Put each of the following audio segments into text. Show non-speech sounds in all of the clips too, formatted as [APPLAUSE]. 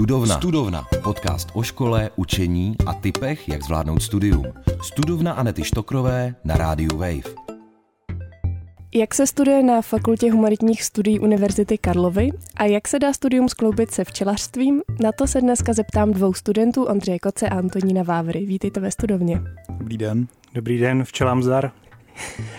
Studovna. Studovna. Podcast o škole, učení a typech, jak zvládnout studium. Studovna Anety Štokrové na rádiu Wave. Jak se studuje na Fakultě humanitních studií Univerzity Karlovy a jak se dá studium skloubit se včelařstvím? Na to se dneska zeptám dvou studentů, Ondřeje Koce a Antonína Vávry. Vítejte ve studovně. Dobrý den. Dobrý den, včelám zdar.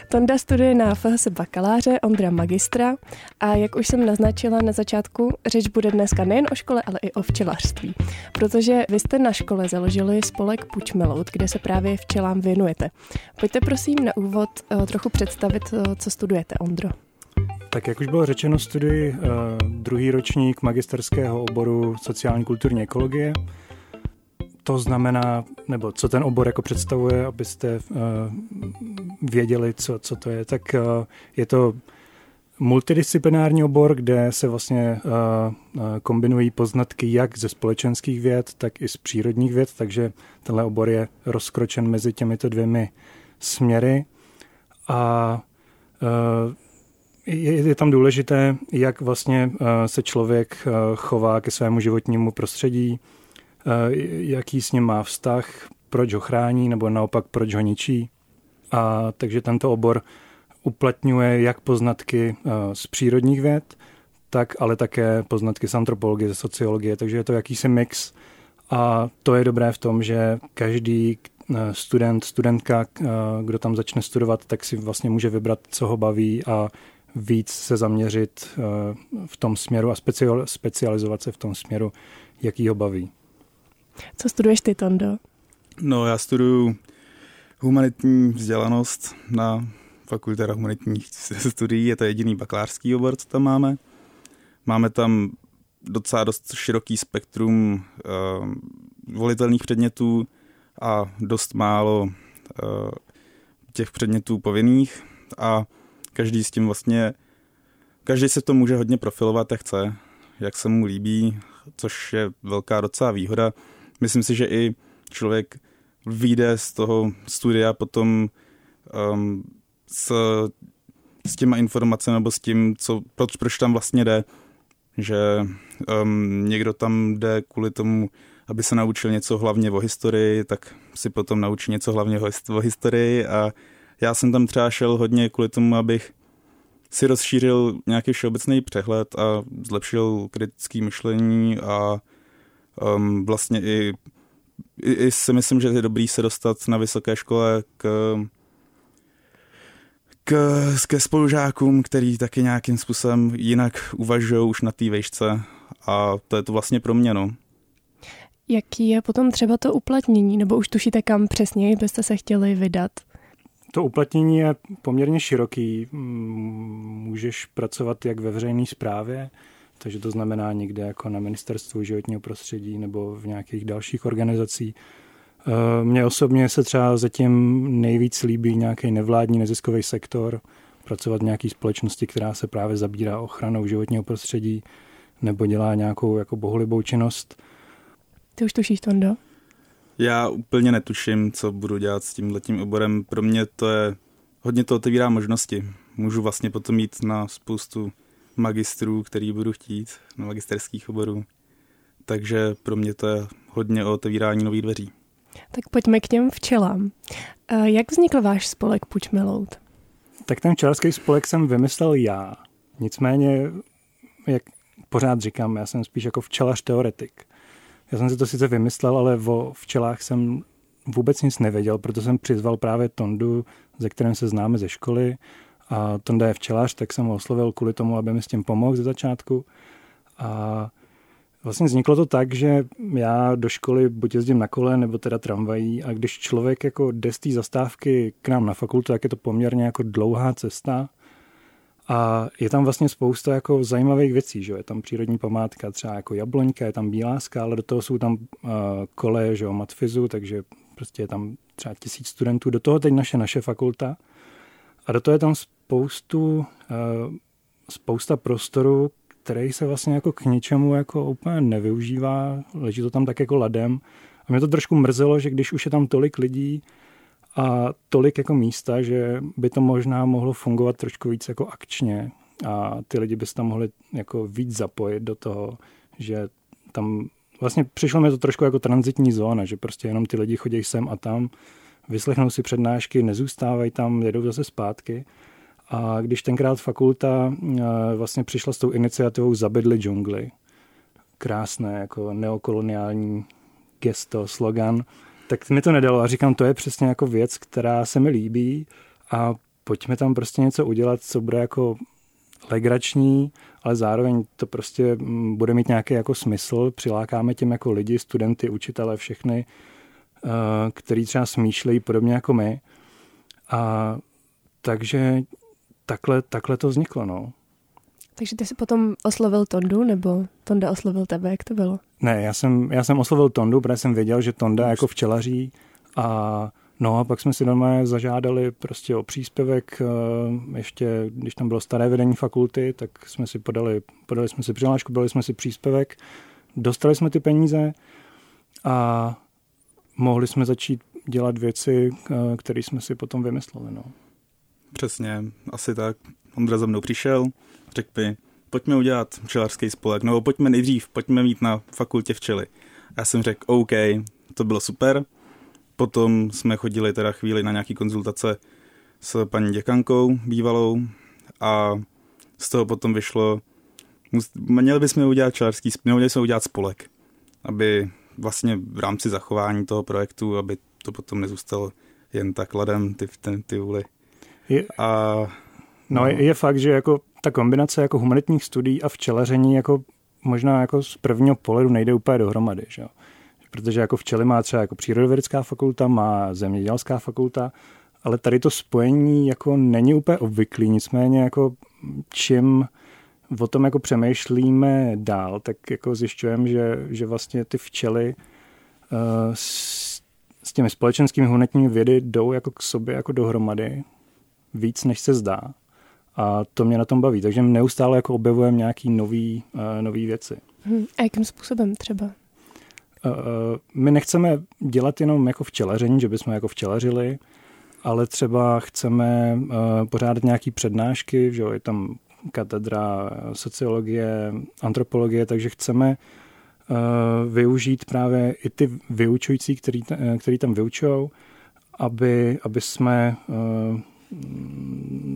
Tonda studuje na FHS bakaláře, Ondra magistra a jak už jsem naznačila na začátku, řeč bude dneska nejen o škole, ale i o včelařství. Protože vy jste na škole založili spolek Pučmelout, kde se právě včelám věnujete. Pojďte prosím na úvod uh, trochu představit, uh, co studujete, Ondro. Tak jak už bylo řečeno, studuji uh, druhý ročník magisterského oboru sociální kulturní ekologie to znamená, nebo co ten obor jako představuje, abyste věděli, co, co to je, tak uh, je to multidisciplinární obor, kde se vlastně uh, kombinují poznatky jak ze společenských věd, tak i z přírodních věd, takže tenhle obor je rozkročen mezi těmito dvěmi směry a je, je tam důležité, jak vlastně se člověk chová ke svému životnímu prostředí, Eh, jaký s ním má vztah, proč ho chrání nebo naopak proč ho ničí. A takže tento obor uplatňuje jak poznatky eh, z přírodních věd, tak ale také poznatky z antropologie, ze sociologie, takže je to jakýsi mix. A to je dobré v tom, že každý eh, student, studentka, kdo tam začne studovat, tak si vlastně může vybrat, co ho baví a víc se zaměřit v tom směru a specializovat se v tom směru, jaký ho baví. Co studuješ ty, Tondo? No, já studuju humanitní vzdělanost na fakultě humanitních studií. Je to jediný bakalářský obor, co tam máme. Máme tam docela dost široký spektrum uh, volitelných předmětů a dost málo uh, těch předmětů povinných a každý s tím vlastně, každý se to může hodně profilovat, jak chce, jak se mu líbí, což je velká docela výhoda myslím si, že i člověk vyjde z toho studia potom um, s, s těma informacemi nebo s tím, co, proč, proč tam vlastně jde, že um, někdo tam jde kvůli tomu, aby se naučil něco hlavně o historii, tak si potom naučí něco hlavně o historii. A já jsem tam třeba šel hodně kvůli tomu, abych si rozšířil nějaký všeobecný přehled a zlepšil kritické myšlení a um, vlastně i, i, i si myslím, že je dobrý se dostat na vysoké škole k, k, ke spolužákům, který taky nějakým způsobem jinak uvažují už na té vejšce a to je to vlastně pro mě, no. Jaký je potom třeba to uplatnění, nebo už tušíte, kam přesně byste se chtěli vydat? To uplatnění je poměrně široký. Můžeš pracovat jak ve veřejné správě, takže to znamená někde jako na ministerstvu životního prostředí nebo v nějakých dalších organizacích. Eh, mně osobně se třeba zatím nejvíc líbí nějaký nevládní neziskový sektor, pracovat v nějaké společnosti, která se právě zabírá ochranou životního prostředí nebo dělá nějakou jako bohulibou činnost. Ty už tušíš, Tondo? Já úplně netuším, co budu dělat s tímhletím oborem. Pro mě to je, hodně to otevírá možnosti. Můžu vlastně potom jít na spoustu magistrů, který budu chtít, na magisterských oborů. Takže pro mě to je hodně o otevírání nových dveří. Tak pojďme k těm včelám. Jak vznikl váš spolek Pučmelout? Tak ten včelský spolek jsem vymyslel já. Nicméně, jak pořád říkám, já jsem spíš jako včelař teoretik. Já jsem si to sice vymyslel, ale o včelách jsem vůbec nic nevěděl, proto jsem přizval právě Tondu, ze kterým se známe ze školy a Tonda je včelař, tak jsem ho oslovil kvůli tomu, aby mi s tím pomohl ze začátku. A vlastně vzniklo to tak, že já do školy buď jezdím na kole, nebo teda tramvají a když člověk jako jde z té zastávky k nám na fakultu, tak je to poměrně jako dlouhá cesta, a je tam vlastně spousta jako zajímavých věcí, že je tam přírodní památka, třeba jako jabloňka, je tam bíláska, ale do toho jsou tam uh, koleje, že jo, matfizu, takže prostě je tam třeba tisíc studentů. Do toho teď naše naše fakulta. A do toho je tam spoustu, uh, spousta prostoru, který se vlastně jako k ničemu jako úplně nevyužívá, leží to tam tak jako ladem. A mě to trošku mrzelo, že když už je tam tolik lidí a tolik jako místa, že by to možná mohlo fungovat trošku víc jako akčně a ty lidi by se tam mohli jako víc zapojit do toho, že tam vlastně přišlo mi to trošku jako transitní zóna, že prostě jenom ty lidi chodí sem a tam, vyslechnou si přednášky, nezůstávají tam, jedou zase zpátky. A když tenkrát fakulta eh, vlastně přišla s tou iniciativou Zabedli džungli, krásné jako neokoloniální gesto, slogan, tak mi to nedalo a říkám, to je přesně jako věc, která se mi líbí a pojďme tam prostě něco udělat, co bude jako legrační, ale zároveň to prostě mm, bude mít nějaký jako smysl, přilákáme tím jako lidi, studenty, učitele, všechny, eh, který třeba smýšlejí podobně jako my. A takže takhle, takhle to vzniklo, no. Takže ty jsi potom oslovil Tondu, nebo Tonda oslovil tebe, jak to bylo? Ne, já jsem, já jsem oslovil Tondu, protože jsem věděl, že Tonda jako včelaří a No a pak jsme si doma zažádali prostě o příspěvek, eh, ještě když tam bylo staré vedení fakulty, tak jsme si podali, podali jsme si přihlášku, podali jsme si příspěvek, dostali jsme ty peníze a mohli jsme začít dělat věci, eh, které jsme si potom vymysleli. No. Přesně, asi tak. Ondra za mnou přišel, řekl mi, pojďme udělat včelařský spolek, nebo pojďme nejdřív, pojďme mít na fakultě včely. Já jsem řekl, OK, to bylo super, Potom jsme chodili teda chvíli na nějaký konzultace s paní děkankou bývalou a z toho potom vyšlo, měli bychom udělat čelarský, měli bychom udělat spolek, aby vlastně v rámci zachování toho projektu, aby to potom nezůstalo jen tak ladem ty, ty, ty vůli. Je, a, no, no. Je, je fakt, že jako ta kombinace jako humanitních studií a včelaření jako možná jako z prvního pohledu nejde úplně dohromady. Že? protože jako včely má třeba jako přírodovědecká fakulta, má zemědělská fakulta, ale tady to spojení jako není úplně obvyklý, nicméně jako čím o tom jako přemýšlíme dál, tak jako zjišťujeme, že, že vlastně ty včely uh, s, s těmi společenskými hunetními vědy jdou jako k sobě jako dohromady víc, než se zdá. A to mě na tom baví. Takže neustále jako objevujeme nějaký nový, uh, nový věci. Hmm. A jakým způsobem třeba? Eh, my nechceme dělat jenom jako včelaření, že bychom jako včelařili, ale třeba chceme eh, pořádat nějaké přednášky, že je tam katedra sociologie, antropologie, takže chceme eh, využít právě i ty vyučující, který, který tam vyučují, aby, aby jsme Mm,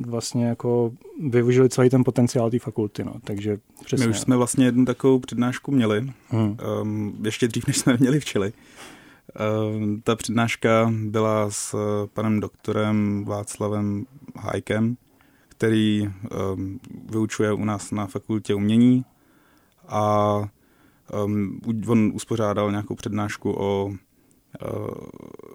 vlastně jako využili celý ten potenciál té fakulty. No. Takže přesně. My už jsme vlastně jednu takovou přednášku měli, hmm. um, ještě dřív, než jsme měli včely. Um, ta přednáška byla s panem doktorem Václavem Hajkem, který um, vyučuje u nás na fakultě umění a um, on uspořádal nějakou přednášku o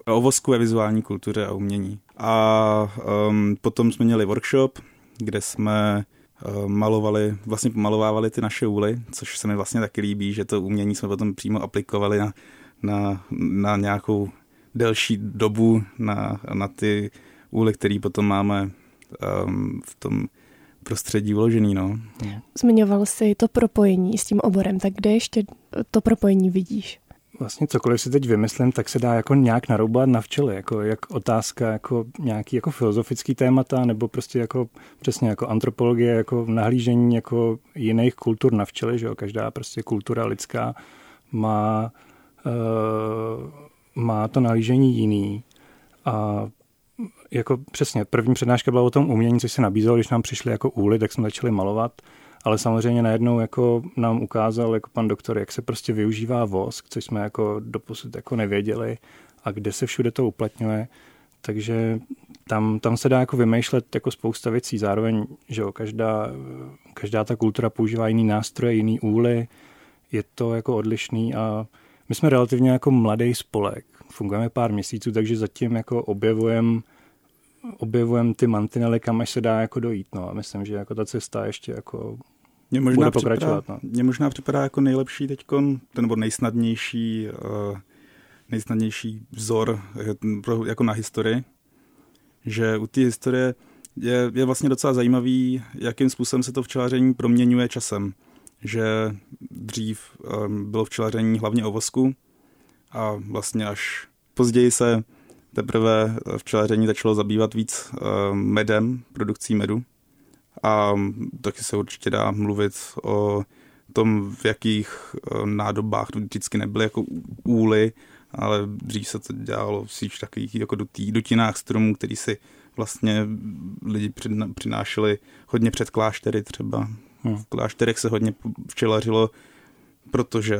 o vosku ve vizuální kultuře a umění. A um, potom jsme měli workshop, kde jsme uh, malovali, vlastně pomalovávali ty naše úly, což se mi vlastně taky líbí, že to umění jsme potom přímo aplikovali na, na, na nějakou delší dobu na, na ty úly, které potom máme um, v tom prostředí vložený. No. Zmiňoval jsi to propojení s tím oborem, tak kde ještě to propojení vidíš? Vlastně cokoliv si teď vymyslím, tak se dá jako nějak naroubat na včely, jako jak otázka jako nějaký jako filozofický témata, nebo prostě jako přesně jako antropologie, jako nahlížení jako jiných kultur na včely, že jo, každá prostě kultura lidská má, uh, má to nahlížení jiný. A jako přesně, první přednáška byla o tom umění, což se nabízelo, když nám přišli jako úly, tak jsme začali malovat ale samozřejmě najednou jako nám ukázal jako pan doktor, jak se prostě využívá vosk, což jsme jako doposud jako nevěděli a kde se všude to uplatňuje. Takže tam, tam se dá jako vymýšlet jako spousta věcí. Zároveň, že jo, každá, každá ta kultura používá jiný nástroje, jiný úly, je to jako odlišný a my jsme relativně jako mladý spolek. Fungujeme pár měsíců, takže zatím jako objevujeme objevujem ty mantinely, kam až se dá jako dojít. No. A myslím, že jako ta cesta ještě jako mě možná bude pokračovat. Připadá, no. Mně možná připadá jako nejlepší teď, nebo nejsnadnější, uh, nejsnadnější vzor uh, jako na historii, že u té historie je, je vlastně docela zajímavý, jakým způsobem se to včelaření proměňuje časem. Že dřív um, bylo včelaření hlavně o vosku a vlastně až později se teprve včelaření začalo zabývat víc uh, medem, produkcí medu. A taky se určitě dá mluvit o tom, v jakých eh, nádobách vždycky nebyly jako úly, ale dřív se to dělalo v takových jako dutinách stromů, který si vlastně lidi přinášeli hodně před kláštery třeba. Hmm. V klášterech se hodně včelařilo, protože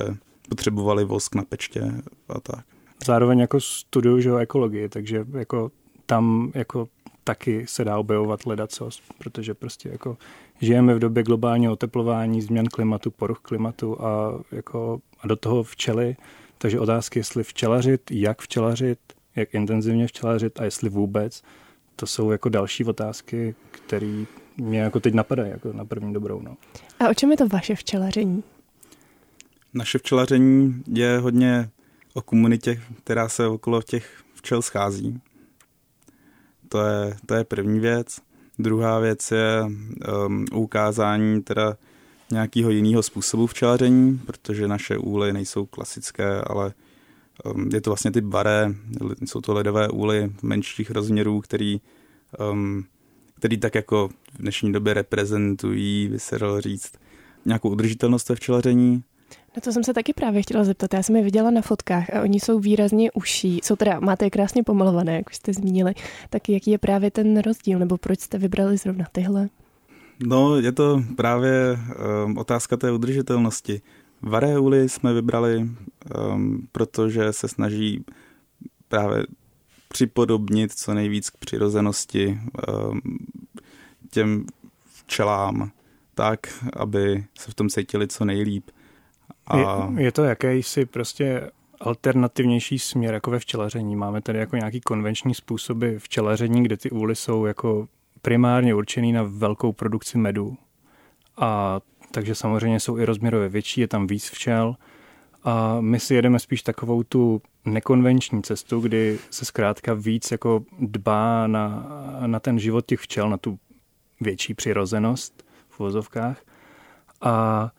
potřebovali vosk na pečtě a tak. Zároveň jako studuju že ekologii, takže jako tam jako taky se dá objevovat ledacos, protože prostě jako žijeme v době globálního oteplování, změn klimatu, poruch klimatu a, jako, a do toho včely. Takže otázky, jestli včelařit, jak včelařit, jak intenzivně včelařit a jestli vůbec, to jsou jako další otázky, které mě jako teď napadají jako na první dobrou. No. A o čem je to vaše včelaření? Naše včelaření je hodně o komunitě, která se okolo těch včel schází. To je, to je první věc. Druhá věc je um, ukázání teda nějakého jiného způsobu včelaření, protože naše úly nejsou klasické, ale um, je to vlastně ty baré, jsou to ledové úly menších rozměrů, který, um, který tak jako v dnešní době reprezentují, by se dalo říct, nějakou udržitelnost ve včelaření na to jsem se taky právě chtěla zeptat. Já jsem je viděla na fotkách a oni jsou výrazně uší. Jsou teda, máte je krásně pomalované, jak už jste zmínili. Tak jaký je právě ten rozdíl, nebo proč jste vybrali zrovna tyhle? No, je to právě um, otázka té udržitelnosti. Varé uly jsme vybrali, um, protože se snaží právě připodobnit co nejvíc k přirozenosti um, těm včelám, tak, aby se v tom cítili co nejlíp. A... Je, je to jakýsi prostě alternativnější směr jako ve včelaření. Máme tady jako nějaký konvenční způsoby včelaření, kde ty úly jsou jako primárně určený na velkou produkci medu. A takže samozřejmě jsou i rozměrově větší, je tam víc včel. A my si jedeme spíš takovou tu nekonvenční cestu, kdy se zkrátka víc jako dbá na, na ten život těch včel, na tu větší přirozenost v vozovkách. A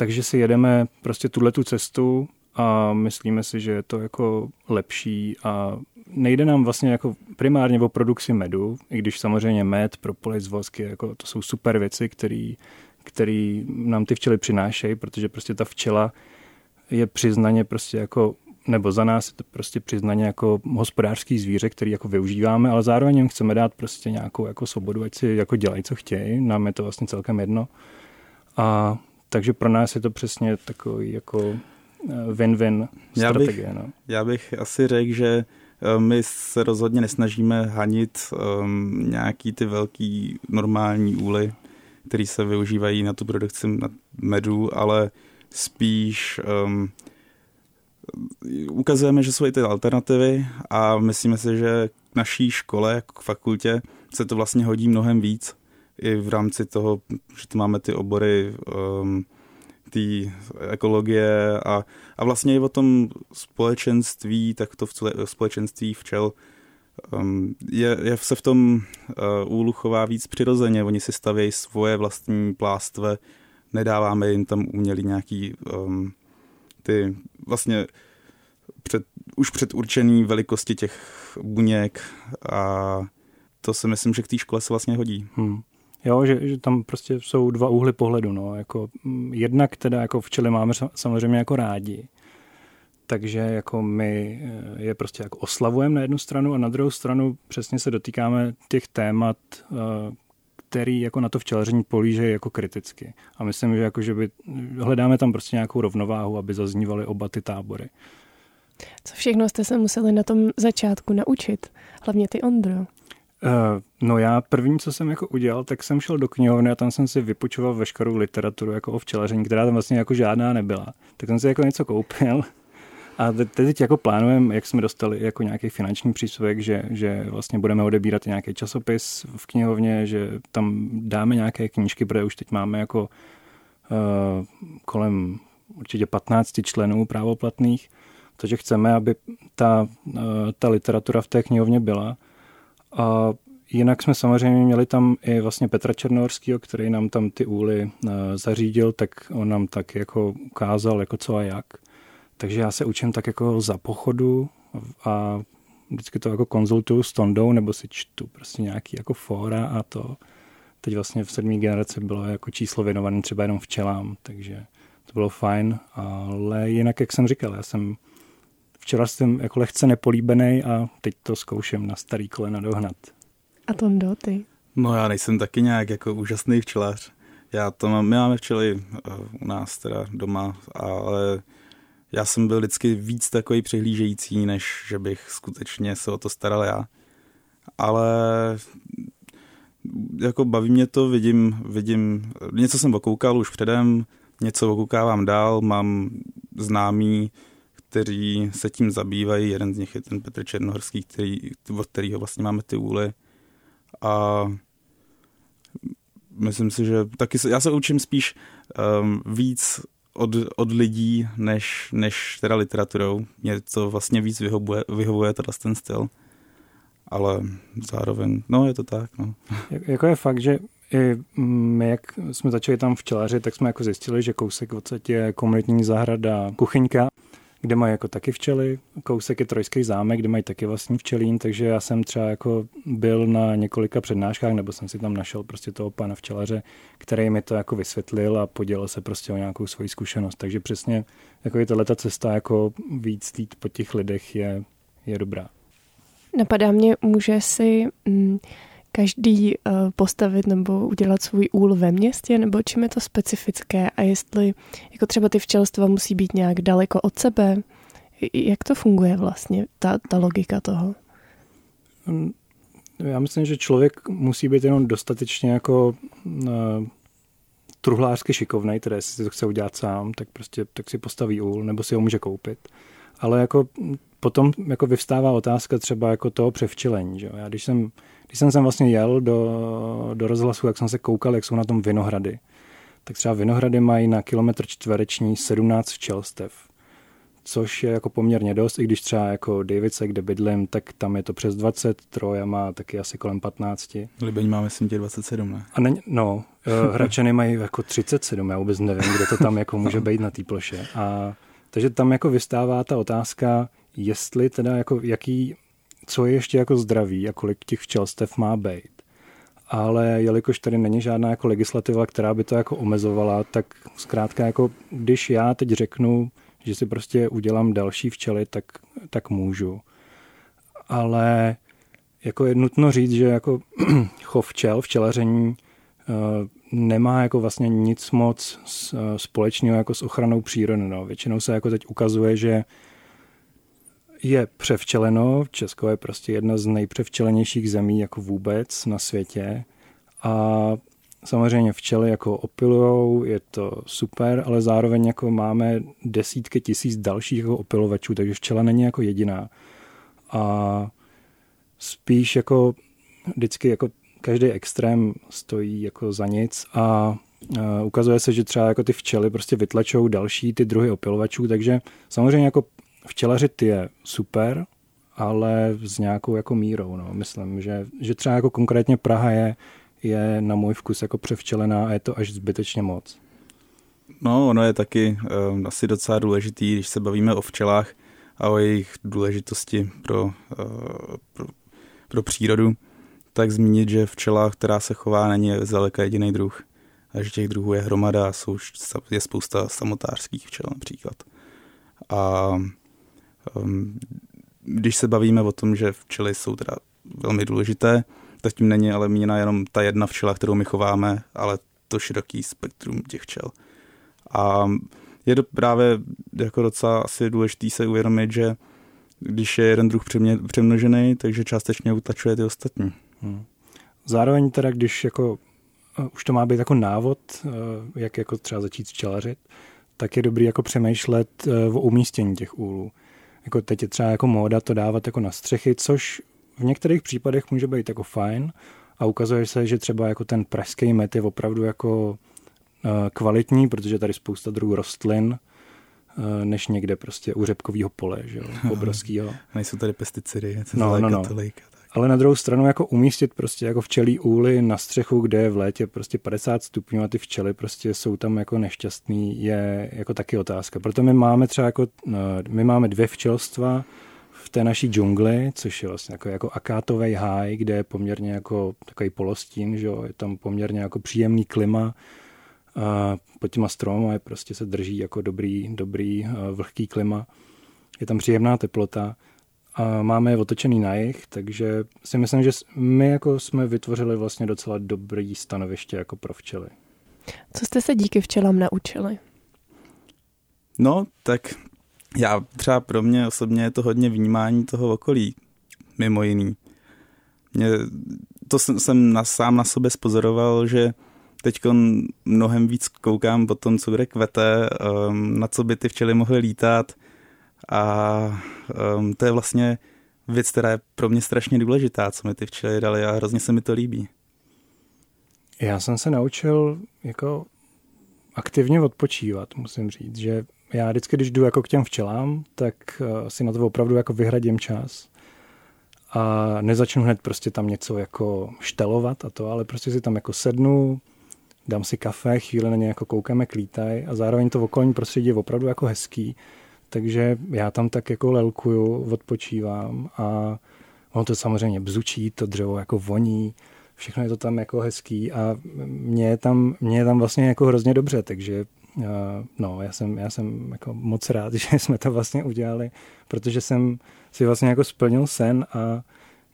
takže si jedeme prostě tuhle tu cestu a myslíme si, že je to jako lepší a nejde nám vlastně jako primárně o produkci medu, i když samozřejmě med, propolis, vosky, jako to jsou super věci, který, který nám ty včely přinášejí, protože prostě ta včela je přiznaně prostě jako nebo za nás je to prostě přiznaně jako hospodářský zvíře, který jako využíváme, ale zároveň jim chceme dát prostě nějakou jako svobodu, ať si jako dělají, co chtějí. Nám je to vlastně celkem jedno. A takže pro nás je to přesně takový jako eh, win-win strategie. Já bych, no. já bych asi řekl, že eh, my se rozhodně nesnažíme hanit um, nějaký ty velký normální úly, které se využívají na tu produkci medu, ale spíš um, ukazujeme, že jsou i ty alternativy a myslíme si, že k naší škole, jako k fakultě, se to vlastně hodí mnohem víc i v rámci toho, že tu máme ty obory um, té ekologie a, a vlastně i o tom společenství, tak to v společenství včel um, je, je se v tom uh, úlu chová víc přirozeně. Oni si stavějí svoje vlastní plástve, nedáváme jim tam umělý nějaký um, ty vlastně před, už předurčený velikosti těch buněk a to si myslím, že k té škole se vlastně hodí. Hmm. Jo, že, že tam prostě jsou dva úhly pohledu. No. Jako, mm, jednak teda jako včely máme samozřejmě jako rádi, takže jako my eh, je prostě jako oslavujeme na jednu stranu a na druhou stranu přesně se dotýkáme těch témat, eh, který jako na to včelaření políže jako kriticky. A myslím, že, jako, že by, hledáme tam prostě nějakou rovnováhu, aby zaznívaly oba ty tábory. Co všechno jste se museli na tom začátku naučit? Hlavně ty Ondro. Uh, no já první, co jsem jako udělal, tak jsem šel do knihovny a tam jsem si vypočoval veškerou literaturu jako o včelaření, která tam vlastně jako žádná nebyla. Tak jsem si jako něco koupil. A teď jako plánujeme, jak jsme dostali jako nějaký finanční příspěvek, že, že vlastně budeme odebírat nějaký časopis v knihovně, že tam dáme nějaké knížky, protože už teď máme jako uh, kolem určitě 15 členů právoplatných, takže chceme, aby ta, uh, ta literatura v té knihovně byla a jinak jsme samozřejmě měli tam i vlastně Petra Černohorského, který nám tam ty úly uh, zařídil, tak on nám tak jako ukázal, jako co a jak. Takže já se učím tak jako za pochodu a vždycky to jako konzultuju s Tondou, nebo si čtu prostě nějaký jako fóra a to teď vlastně v sedmý generaci bylo jako číslo věnované třeba jenom včelám, takže to bylo fajn, ale jinak, jak jsem říkal, já jsem včera jsem jako lehce nepolíbený a teď to zkouším na starý kolena dohnat. A Tondo, ty? No já nejsem taky nějak jako úžasný včelař. Já to mám, my máme včely uh, u nás teda doma, ale já jsem byl vždycky víc takový přihlížející, než že bych skutečně se o to staral já. Ale jako baví mě to, vidím, vidím, něco jsem okoukal už předem, něco okoukávám dál, mám známý, kteří se tím zabývají, jeden z nich je ten Petr Černohorský, který, od kterého vlastně máme ty úly. A myslím si, že taky se, já se učím spíš um, víc od, od lidí, než, než teda literaturou. Mě to vlastně víc vyhovuje, vyhovuje teda ten styl. Ale zároveň, no je to tak. No. Jako je fakt, že i my, jak jsme začali tam včelaři, tak jsme jako zjistili, že kousek odsaď je komunitní zahrada kuchyňka, kde mají jako taky včely, kousek je Trojský zámek, kde mají taky vlastní včelín, takže já jsem třeba jako byl na několika přednáškách, nebo jsem si tam našel prostě toho pana včelaře, který mi to jako vysvětlil a podělil se prostě o nějakou svoji zkušenost. Takže přesně jako je tato cesta jako víc tít po těch lidech je, je dobrá. Napadá mě, může si mm, každý uh, postavit nebo udělat svůj úl ve městě, nebo čím je to specifické a jestli jako třeba ty včelstva musí být nějak daleko od sebe, jak to funguje vlastně, ta, ta logika toho? Mm, já myslím, že člověk musí být jenom dostatečně jako uh, truhlářsky šikovný, tedy jestli si to chce udělat sám, tak prostě tak si postaví úl, nebo si ho může koupit. Ale jako potom jako vyvstává otázka třeba jako toho převčelení. Že? Já když jsem, když jsem sem vlastně jel do, do rozhlasu, jak jsem se koukal, jak jsou na tom vinohrady, tak třeba vinohrady mají na kilometr čtvereční 17 včelstev, což je jako poměrně dost, i když třeba jako Davidse, kde bydlím, tak tam je to přes 20, Troja má taky asi kolem 15. Libeň má myslím tě 27, ne? A ne, no, eh, Hračany mají jako 37, já vůbec nevím, kde to tam jako může [LAUGHS] být na té ploše. A takže tam jako vystává ta otázka, jestli teda jako jaký, co je ještě jako zdraví a kolik těch včelstev má být. Ale jelikož tady není žádná jako legislativa, která by to jako omezovala, tak zkrátka jako když já teď řeknu, že si prostě udělám další včely, tak, tak můžu. Ale jako je nutno říct, že jako [CLEARS THROAT] chov včel, včelaření eh, nemá jako vlastně nic moc eh, společného jako s ochranou přírody. No. Většinou se jako teď ukazuje, že je převčeleno. Česko je prostě jedna z nejpřevčelenějších zemí jako vůbec na světě. A samozřejmě včely jako opilujou, je to super, ale zároveň jako máme desítky tisíc dalších jako opilovačů, takže včela není jako jediná. A spíš jako vždycky jako každý extrém stojí jako za nic a ukazuje se, že třeba jako ty včely prostě vytlačou další ty druhy opilovačů, takže samozřejmě jako včelařit je super, ale s nějakou jako mírou. No. Myslím, že, že třeba jako konkrétně Praha je, je na můj vkus jako převčelená a je to až zbytečně moc. No, ono je taky um, asi docela důležitý, když se bavíme o včelách a o jejich důležitosti pro, uh, pro, pro přírodu, tak zmínit, že včela, která se chová, není zdaleka jediný druh. A že těch druhů je hromada, jsou, je spousta samotářských včel například. A um, když se bavíme o tom, že včely jsou teda velmi důležité, tak tím není ale míněna jenom ta jedna včela, kterou my chováme, ale to široký spektrum těch včel. A je to právě jako docela asi důležitý se uvědomit, že když je jeden druh přemnožený, takže částečně utlačuje ty ostatní. Hmm. Zároveň teda, když jako uh, už to má být jako návod, uh, jak jako třeba začít včelařit, tak je dobrý jako přemýšlet uh, o umístění těch úlů. Jako teď je třeba jako móda to dávat jako na střechy, což v některých případech může být jako fajn a ukazuje se, že třeba jako ten pražský met je opravdu jako kvalitní, protože tady spousta druhů rostlin, než někde prostě u řepkového pole, že jo, [LAUGHS] obrovského. Nejsou tady pesticidy, no, no, no. Tolik ale na druhou stranu jako umístit prostě jako včelí úly na střechu, kde je v létě prostě 50 stupňů a ty včely prostě jsou tam jako nešťastný, je jako taky otázka. Proto my máme třeba jako, no, my máme dvě včelstva v té naší džungli, což je vlastně jako, jako akátový háj, kde je poměrně jako takový polostín, že jo, je tam poměrně jako příjemný klima, a pod těma stromy prostě se drží jako dobrý, dobrý vlhký klima. Je tam příjemná teplota a máme je otočený na jich, takže si myslím, že my jako jsme vytvořili vlastně docela dobrý stanoviště jako pro včely. Co jste se díky včelám naučili? No, tak já třeba pro mě osobně je to hodně vnímání toho okolí, mimo jiný. Mě, to jsem, jsem na, sám na sobě spozoroval, že teď mnohem víc koukám po tom, co kde kvete, um, na co by ty včely mohly lítat a um, to je vlastně věc, která je pro mě strašně důležitá, co mi ty včely dali a hrozně se mi to líbí. Já jsem se naučil jako aktivně odpočívat, musím říct, že já vždycky, když jdu jako k těm včelám, tak eh, si na to opravdu jako vyhradím čas a nezačnu hned prostě tam něco jako štelovat a to, ale prostě si tam jako sednu, dám si kafe, chvíli na ně jako koukáme, klítaj a zároveň to okolní prostředí je opravdu jako hezký, takže já tam tak jako lelkuju, odpočívám a ono to samozřejmě bzučí, to dřevo jako voní, všechno je to tam jako hezký a mě je tam, mě je tam vlastně jako hrozně dobře, takže uh, no, já jsem, já jsem jako moc rád, [LAUGHS] že jsme to vlastně udělali, protože jsem si vlastně jako splnil sen a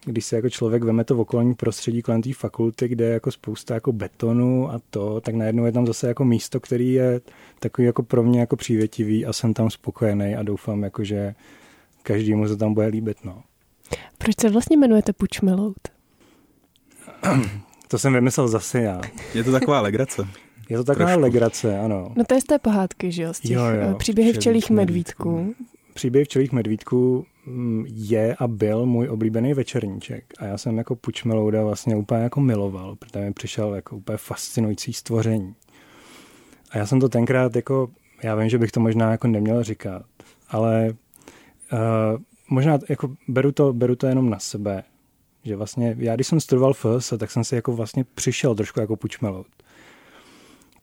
když se jako člověk veme to v okolní prostředí kolem té fakulty, kde je jako spousta jako betonu a to, tak najednou je tam zase jako místo, který je takový jako pro mě jako přívětivý a jsem tam spokojený a doufám jako, že každému se tam bude líbit, no. Proč se vlastně jmenujete Pučmelout? To jsem vymyslel zase já. Je to taková legrace. Je to taková Trošku. legrace, ano. No to je z té pohádky, že jo? Z těch jo, jo, eh, příběhy včelých medvídků. Příběhy včelých medvídků je a byl můj oblíbený večerníček. A já jsem jako Pučmelouda vlastně úplně jako miloval, protože mi přišel jako úplně fascinující stvoření. A já jsem to tenkrát jako, já vím, že bych to možná jako neměl říkat, ale uh, možná jako beru to, beru to jenom na sebe, že vlastně já, když jsem studoval FS, tak jsem si jako vlastně přišel trošku jako pučmelout.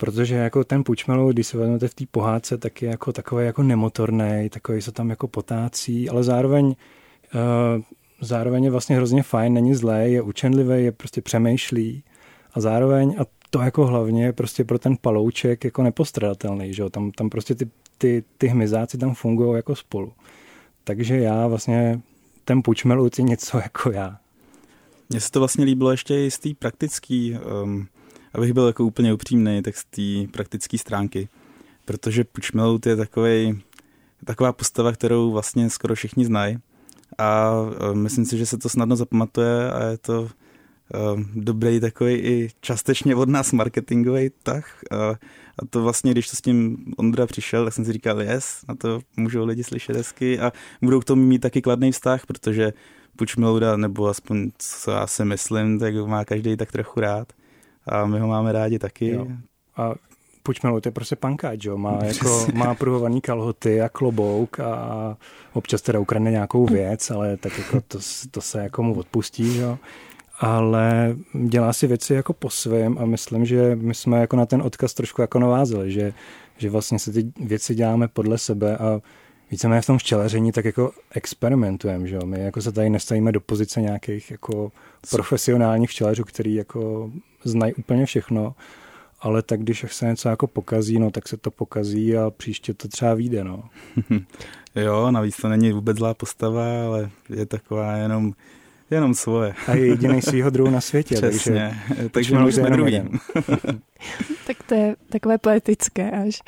Protože jako ten pučmelout, když se vezmete v té pohádce, tak je jako takový jako nemotorný, takový se tam jako potácí, ale zároveň uh, zároveň je vlastně hrozně fajn, není zlé, je učenlivý, je prostě přemýšlí a zároveň, a to jako hlavně prostě pro ten palouček jako nepostradatelný, že jo? Tam, tam prostě ty, ty, ty hmyzáci tam fungují jako spolu. Takže já vlastně ten pučmelout je něco [LAUGHS] jako já. Mně se to vlastně líbilo ještě i z té praktické, um, abych byl jako úplně upřímný, tak z té praktické stránky. Protože Pučmelout je takový, taková postava, kterou vlastně skoro všichni znají. A um, myslím si, že se to snadno zapamatuje a je to um, dobrý takový i částečně od nás marketingový tah. A, a to vlastně, když to s tím Ondra přišel, tak jsem si říkal, yes, na to můžou lidi slyšet hezky a budou k tomu mít taky kladný vztah, protože Pučmelouda, nebo aspoň co já si myslím, tak má každý tak trochu rád. A my ho máme rádi taky. Jo. A Pučmelout je prostě pankáč, jo? Má, [LAUGHS] jako, má pruhovaný kalhoty a klobouk a občas teda ukradne nějakou věc, ale tak jako to, to se jako mu odpustí, jo? ale dělá si věci jako po svém a myslím, že my jsme jako na ten odkaz trošku jako navázeli, že, že vlastně se ty věci děláme podle sebe a víceméně v tom včelaření tak jako experimentujeme, že jo? My jako se tady nestavíme do pozice nějakých jako profesionálních včelařů, který jako znají úplně všechno, ale tak když se něco jako pokazí, no tak se to pokazí a příště to třeba vyjde, no. [LAUGHS] jo, navíc to není vůbec zlá postava, ale je taková jenom Jenom svoje. A je jediný svýho druhu na světě. Přesně, takže, [LAUGHS] takže my jsme druhým. [LAUGHS] tak to je takové poetické až.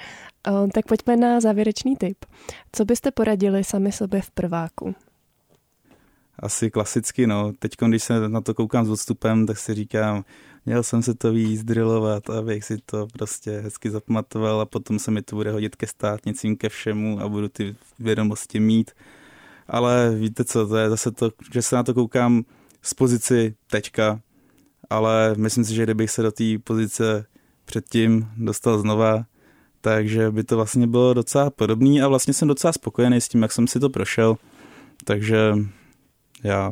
Tak pojďme na závěrečný tip. Co byste poradili sami sobě v prváku? Asi klasicky, no. Teď, když se na to koukám s odstupem, tak si říkám, měl jsem se to víc drilovat, abych si to prostě hezky zapamatoval a potom se mi to bude hodit ke státnicím, ke všemu a budu ty vědomosti mít ale víte co, to je zase to, že se na to koukám z pozici tečka, ale myslím si, že kdybych se do té pozice předtím dostal znova, takže by to vlastně bylo docela podobný a vlastně jsem docela spokojený s tím, jak jsem si to prošel, takže já,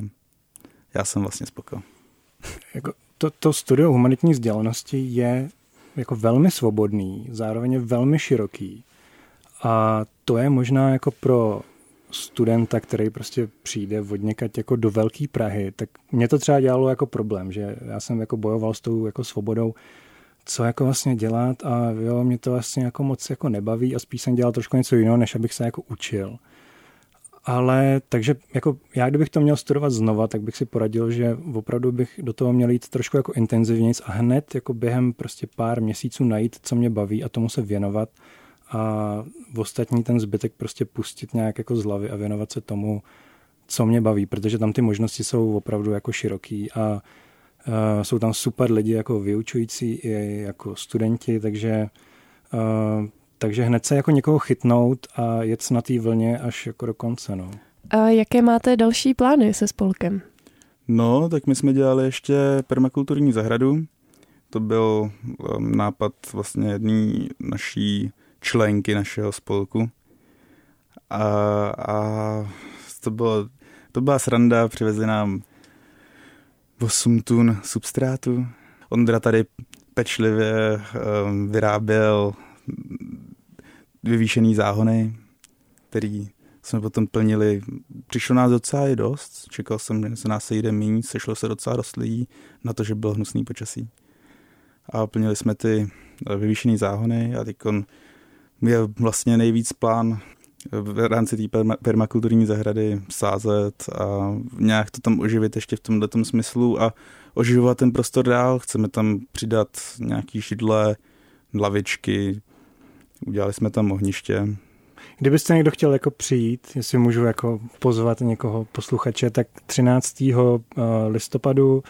já jsem vlastně spokojený. Jako to, to studio humanitní vzdělanosti je jako velmi svobodný, zároveň je velmi široký. A to je možná jako pro studenta, který prostě přijde od někať jako do velké Prahy, tak mě to třeba dělalo jako problém, že já jsem jako bojoval s tou jako svobodou, co jako vlastně dělat a jo, mě to vlastně jako moc jako nebaví a spíš jsem dělal trošku něco jiného, než abych se jako učil. Ale takže jako já kdybych to měl studovat znova, tak bych si poradil, že opravdu bych do toho měl jít trošku jako intenzivnějc a hned jako během prostě pár měsíců najít, co mě baví a tomu se věnovat a v ostatní ten zbytek prostě pustit nějak jako z hlavy a věnovat se tomu, co mě baví, protože tam ty možnosti jsou opravdu jako široký a uh, jsou tam super lidi jako vyučující i jako studenti, takže uh, takže hned se jako někoho chytnout a jet na té vlně až jako do konce. No. A jaké máte další plány se spolkem? No, tak my jsme dělali ještě permakulturní zahradu. To byl um, nápad vlastně jedné naší členky našeho spolku. A, a to, bylo, to byla sranda, přivezli nám 8 tun substrátu. Ondra tady pečlivě um, vyráběl vyvýšený záhony, který jsme potom plnili. Přišlo nás docela i dost. Čekal jsem, že se nás sejde míň, sešlo se docela dost lidí na to, že byl hnusný počasí. A plnili jsme ty eh, vyvýšený záhony a teď je vlastně nejvíc plán v rámci té permakulturní zahrady sázet a nějak to tam oživit ještě v tomhle smyslu a oživovat ten prostor dál. Chceme tam přidat nějaký šidle, lavičky, udělali jsme tam ohniště. Kdybyste někdo chtěl jako přijít, jestli můžu jako pozvat někoho posluchače, tak 13. Eh, listopadu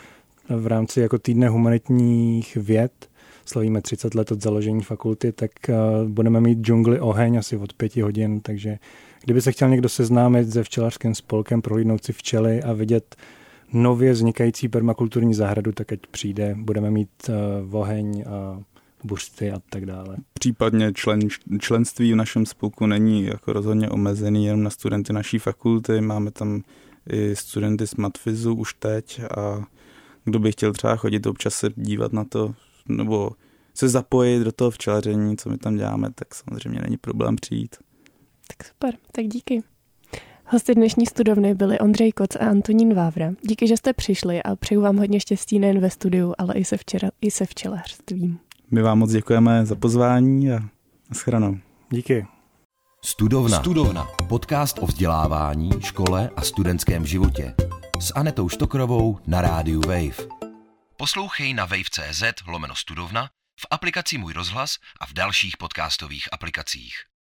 v rámci jako týdne humanitních věd slavíme 30 let od založení fakulty, tak eh, budeme mít džungli oheň asi od pěti hodin, takže kdyby se chtěl někdo seznámit se včelařským spolkem, prohlídnout si včely a vidět nově vznikající permakulturní zahradu, tak ať přijde, budeme mít uh, oheň a buřty a tak dále. Případně člen, členství v našem spolku není jako rozhodně omezený jenom na studenty naší fakulty, máme tam i studenty z Matfizu už teď a kdo by chtěl třeba chodit občas se dívat na to, nebo se zapojit do toho včelaření, co my tam děláme, tak samozřejmě není problém přijít. Tak super, tak díky. Hosty dnešní studovny byli Ondřej Koc a Antonín Vávra. Díky, že jste přišli a přeju vám hodně štěstí nejen ve studiu, ale i se, včera, i se včelařstvím. My vám moc děkujeme za pozvání a shranou. Díky. Studovna. Studovna. Podcast o vzdělávání, škole a studentském životě. S Anetou Štokrovou na rádiu Wave. Poslouchej na wave.cz lomeno studovna, v aplikaci Můj rozhlas a v dalších podcastových aplikacích.